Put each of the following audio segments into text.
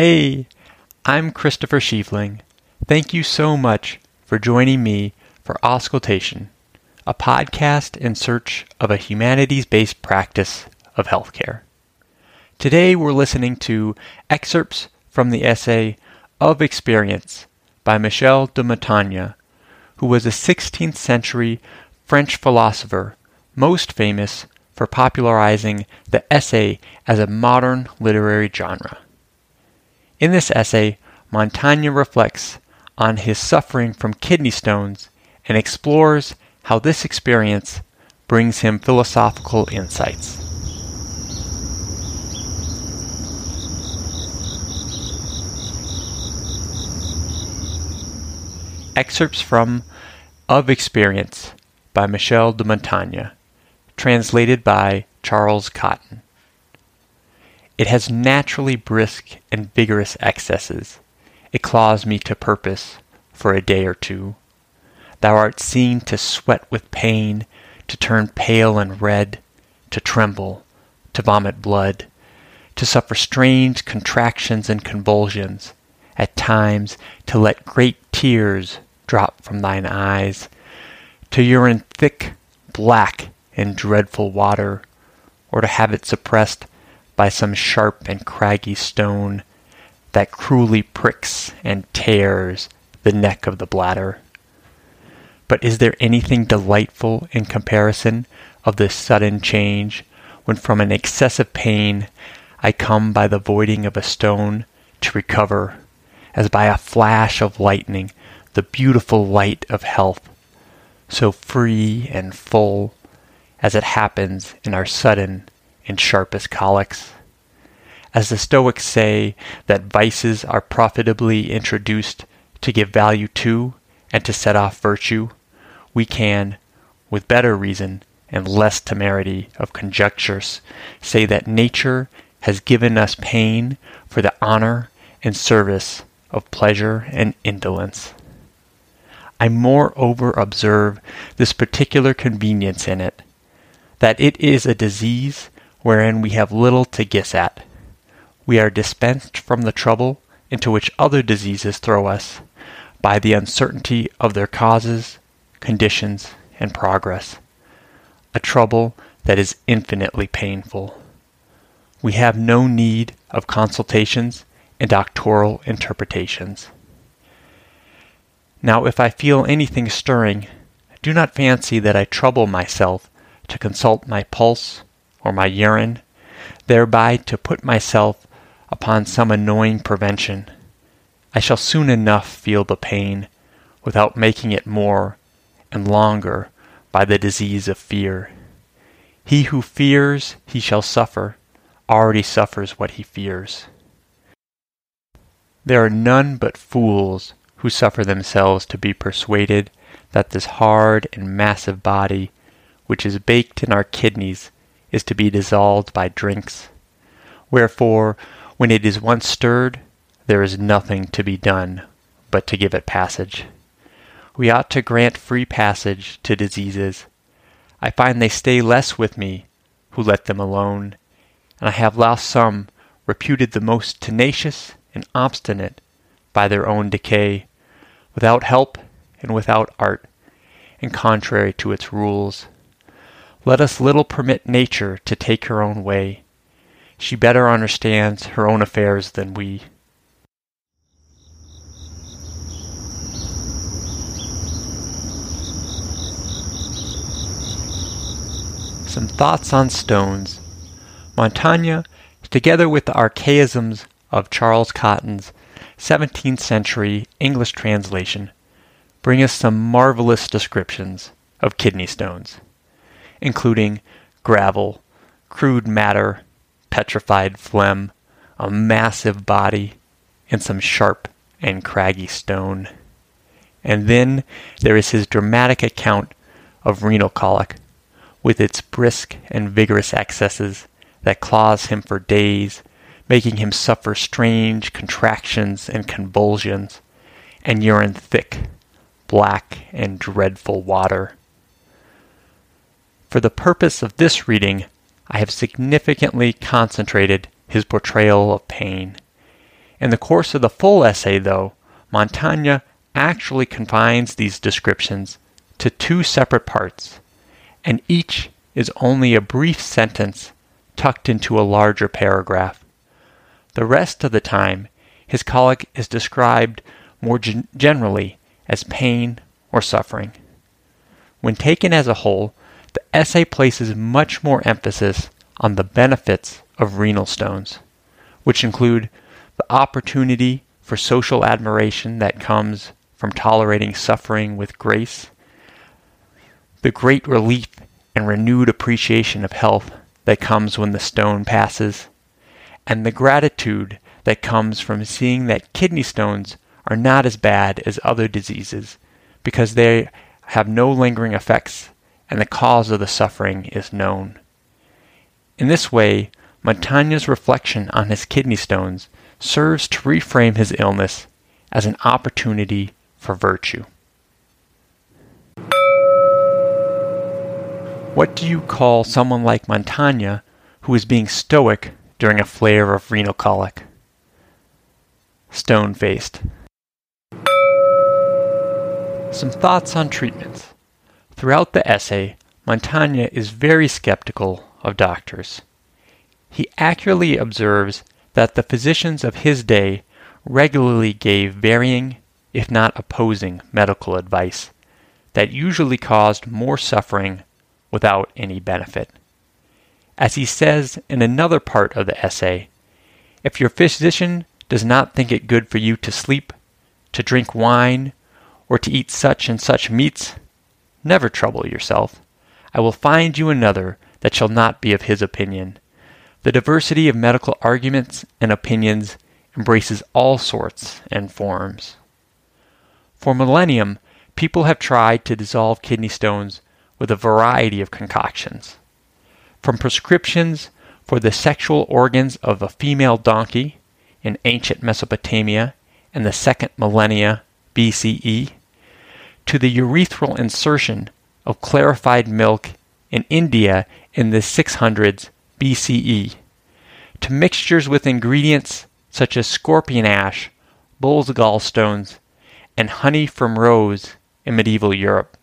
Hey, I'm Christopher Schiefling. Thank you so much for joining me for Auscultation, a podcast in search of a humanities based practice of healthcare. Today we're listening to excerpts from the essay Of Experience by Michel de Montaigne, who was a 16th century French philosopher most famous for popularizing the essay as a modern literary genre. In this essay, Montaigne reflects on his suffering from kidney stones and explores how this experience brings him philosophical insights. Excerpts from Of Experience by Michel de Montaigne, translated by Charles Cotton. It has naturally brisk and vigorous excesses. It claws me to purpose for a day or two. Thou art seen to sweat with pain, to turn pale and red, to tremble, to vomit blood, to suffer strange contractions and convulsions, at times to let great tears drop from thine eyes, to urine thick, black, and dreadful water, or to have it suppressed by some sharp and craggy stone that cruelly pricks and tears the neck of the bladder. But is there anything delightful in comparison of this sudden change, when from an excessive pain I come by the voiding of a stone to recover, as by a flash of lightning, the beautiful light of health, so free and full as it happens in our sudden and sharpest colics? As the Stoics say that vices are profitably introduced to give value to and to set off virtue, we can, with better reason and less temerity of conjectures, say that nature has given us pain for the honor and service of pleasure and indolence. I moreover observe this particular convenience in it, that it is a disease wherein we have little to guess at. We are dispensed from the trouble into which other diseases throw us by the uncertainty of their causes, conditions, and progress, a trouble that is infinitely painful. We have no need of consultations and doctoral interpretations. Now, if I feel anything stirring, do not fancy that I trouble myself to consult my pulse or my urine, thereby to put myself upon some annoying prevention. I shall soon enough feel the pain, without making it more and longer by the disease of fear. He who fears he shall suffer already suffers what he fears. There are none but fools who suffer themselves to be persuaded that this hard and massive body, which is baked in our kidneys, is to be dissolved by drinks. Wherefore, when it is once stirred, there is nothing to be done but to give it passage. We ought to grant free passage to diseases. I find they stay less with me who let them alone, and I have lost some reputed the most tenacious and obstinate by their own decay, without help and without art, and contrary to its rules. Let us little permit nature to take her own way. She better understands her own affairs than we. Some thoughts on stones. Montaigne, together with the archaisms of Charles Cotton's 17th century English translation, bring us some marvelous descriptions of kidney stones, including gravel, crude matter, petrified phlegm, a massive body, and some sharp and craggy stone. And then there is his dramatic account of renal colic, with its brisk and vigorous excesses that claws him for days, making him suffer strange contractions and convulsions, and urine thick, black, and dreadful water. For the purpose of this reading, I have significantly concentrated his portrayal of pain. In the course of the full essay, though, Montaigne actually confines these descriptions to two separate parts, and each is only a brief sentence tucked into a larger paragraph. The rest of the time, his colic is described more gen- generally as pain or suffering. When taken as a whole, the essay places much more emphasis on the benefits of renal stones, which include the opportunity for social admiration that comes from tolerating suffering with grace, the great relief and renewed appreciation of health that comes when the stone passes, and the gratitude that comes from seeing that kidney stones are not as bad as other diseases because they have no lingering effects and the cause of the suffering is known. In this way, Montaigne's reflection on his kidney stones serves to reframe his illness as an opportunity for virtue. What do you call someone like Montaigne who is being stoic during a flare of renal colic? Stone faced. Some thoughts on treatments. Throughout the essay, Montaigne is very skeptical of doctors. He accurately observes that the physicians of his day regularly gave varying, if not opposing, medical advice that usually caused more suffering without any benefit. As he says in another part of the essay, if your physician does not think it good for you to sleep, to drink wine, or to eat such and such meats, never trouble yourself. I will find you another that shall not be of his opinion. The diversity of medical arguments and opinions embraces all sorts and forms. For millennium, people have tried to dissolve kidney stones with a variety of concoctions. From prescriptions for the sexual organs of a female donkey in ancient Mesopotamia and the second millennia BCE, to the urethral insertion of clarified milk in India in the 600s BCE, to mixtures with ingredients such as scorpion ash, bull's gallstones, and honey from rose in medieval Europe.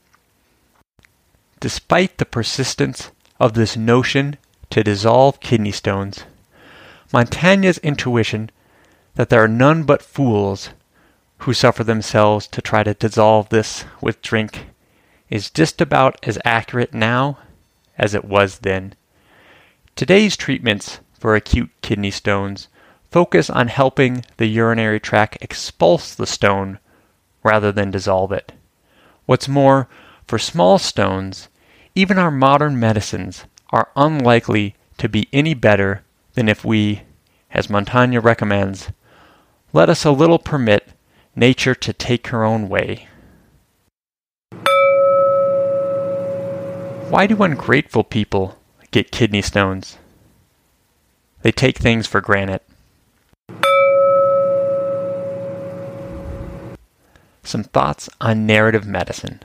Despite the persistence of this notion to dissolve kidney stones, Montaigne's intuition that there are none but fools who suffer themselves to try to dissolve this with drink is just about as accurate now as it was then. Today's treatments for acute kidney stones focus on helping the urinary tract expulse the stone rather than dissolve it. What's more, for small stones, even our modern medicines are unlikely to be any better than if we, as Montaigne recommends, let us a little permit nature to take her own way. Why do ungrateful people get kidney stones? They take things for granted. Some thoughts on narrative medicine.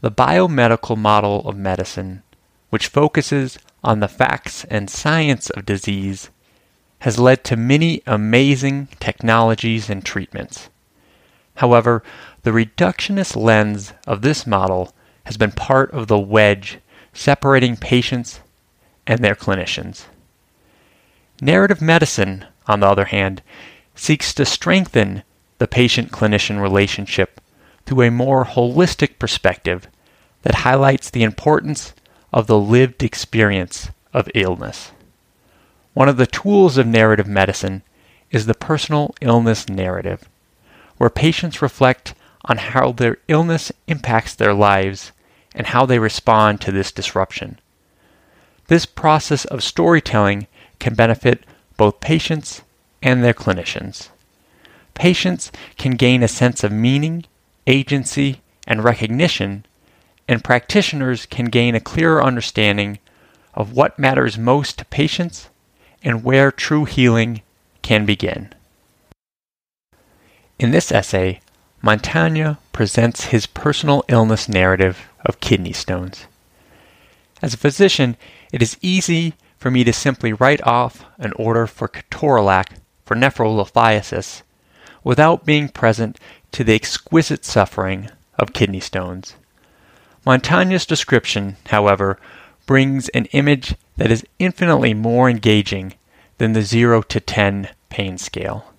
The biomedical model of medicine, which focuses on the facts and science of disease, has led to many amazing technologies and treatments. However, the reductionist lens of this model has been part of the wedge separating patients and their clinicians. Narrative medicine, on the other hand, seeks to strengthen the patient clinician relationship through a more holistic perspective that highlights the importance of the lived experience of illness. One of the tools of narrative medicine is the personal illness narrative, where patients reflect on how their illness impacts their lives and how they respond to this disruption. This process of storytelling can benefit both patients and their clinicians. Patients can gain a sense of meaning, agency, and recognition, and practitioners can gain a clearer understanding of what matters most to patients and where true healing can begin. In this essay, Montaigne presents his personal illness narrative of kidney stones. As a physician, it is easy for me to simply write off an order for ketorolac for nephrolithiasis without being present to the exquisite suffering of kidney stones. Montaigne's description, however, brings an image that is infinitely more engaging than the 0 to 10 pain scale.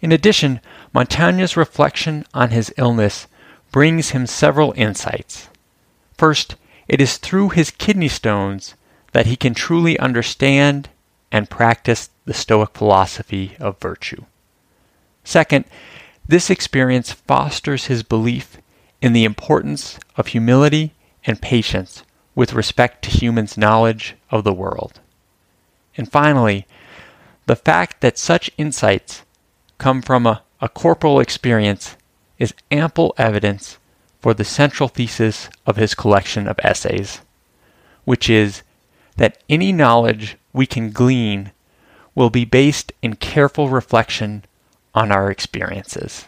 In addition, Montaigne's reflection on his illness brings him several insights. First, it is through his kidney stones that he can truly understand and practice the Stoic philosophy of virtue. Second, this experience fosters his belief in the importance of humility and patience with respect to humans' knowledge of the world. And finally, the fact that such insights come from a, a corporal experience is ample evidence for the central thesis of his collection of essays, which is that any knowledge we can glean will be based in careful reflection on our experiences.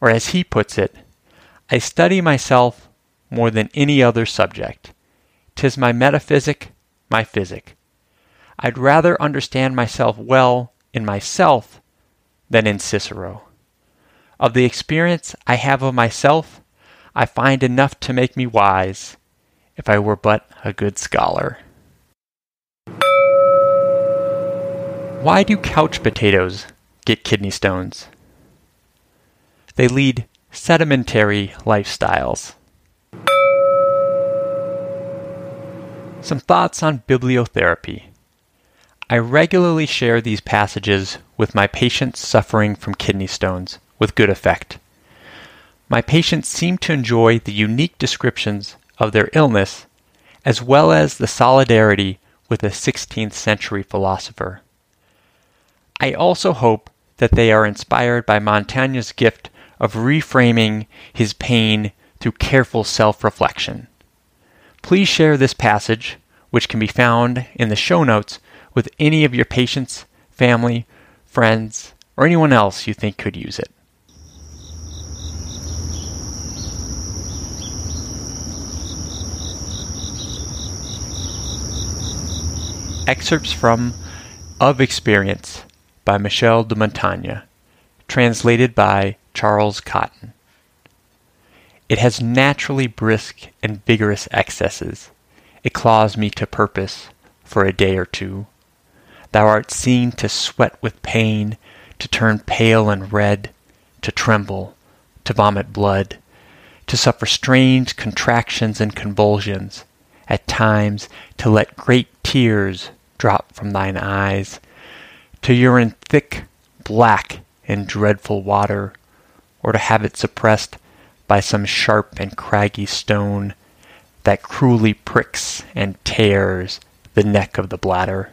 Or as he puts it, I study myself more than any other subject. Tis my metaphysic, my physic. I'd rather understand myself well in myself than in Cicero. Of the experience I have of myself, I find enough to make me wise, if I were but a good scholar. Why do couch potatoes get kidney stones? They lead sedimentary lifestyles. Some thoughts on bibliotherapy. I regularly share these passages with my patients suffering from kidney stones with good effect. My patients seem to enjoy the unique descriptions of their illness as well as the solidarity with a 16th century philosopher. I also hope that they are inspired by Montaigne's gift of reframing his pain through careful self reflection. Please share this passage, which can be found in the show notes, with any of your patients, family, friends, or anyone else you think could use it. Excerpts from Of Experience by Michel de Montaigne, translated by Charles Cotton. It has naturally brisk and vigorous excesses. It claws me to purpose for a day or two. Thou art seen to sweat with pain, to turn pale and red, to tremble, to vomit blood, to suffer strange contractions and convulsions, at times to let great tears drop from thine eyes, to urine thick, black, and dreadful water, or to have it suppressed by some sharp and craggy stone that cruelly pricks and tears the neck of the bladder.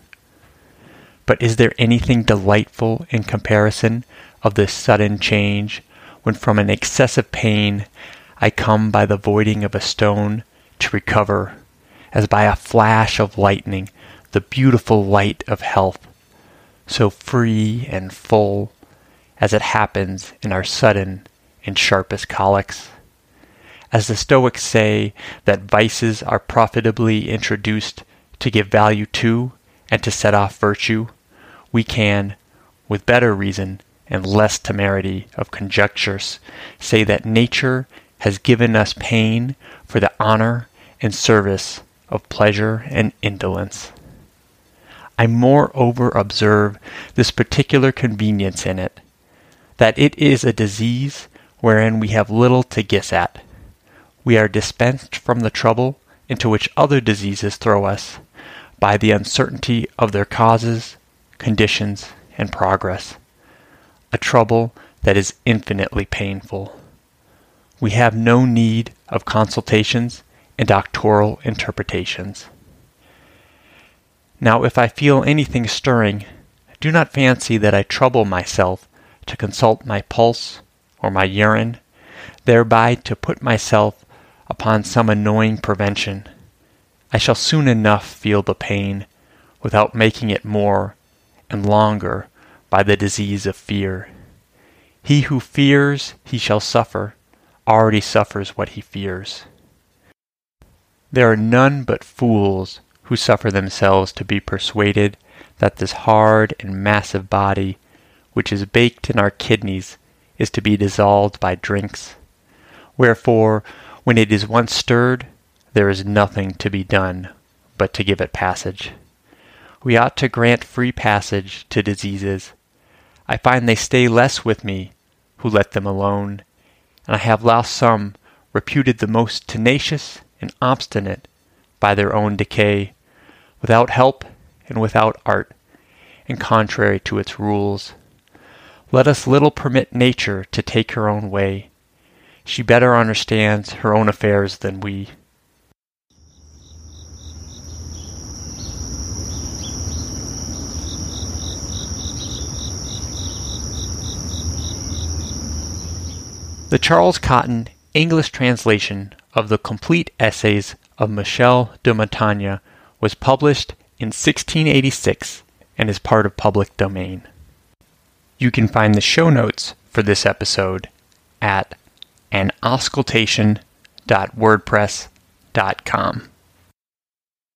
But is there anything delightful in comparison of this sudden change, when from an excessive pain I come by the voiding of a stone to recover, as by a flash of lightning, the beautiful light of health, so free and full as it happens in our sudden and sharpest colics. As the Stoics say that vices are profitably introduced to give value to and to set off virtue, we can, with better reason and less temerity of conjectures, say that nature has given us pain for the honor and service of pleasure and indolence. I moreover observe this particular convenience in it, that it is a disease wherein we have little to guess at. We are dispensed from the trouble into which other diseases throw us by the uncertainty of their causes, conditions, and progress. A trouble that is infinitely painful. We have no need of consultations and doctoral interpretations. Now, if I feel anything stirring, do not fancy that I trouble myself to consult my pulse or my urine, thereby to put myself upon some annoying prevention. I shall soon enough feel the pain without making it more and longer by the disease of fear. He who fears he shall suffer already suffers what he fears. There are none but fools who suffer themselves to be persuaded that this hard and massive body, which is baked in our kidneys, is to be dissolved by drinks. Wherefore, when it is once stirred, there is nothing to be done but to give it passage. We ought to grant free passage to diseases. I find they stay less with me who let them alone, and I have lost some reputed the most tenacious and obstinate by their own decay, without help and without art, and contrary to its rules. Let us little permit nature to take her own way. She better understands her own affairs than we. The Charles Cotton English translation of the complete essays of Michel de Montaigne was published in 1686 and is part of public domain. You can find the show notes for this episode at anauscultation.wordpress.com.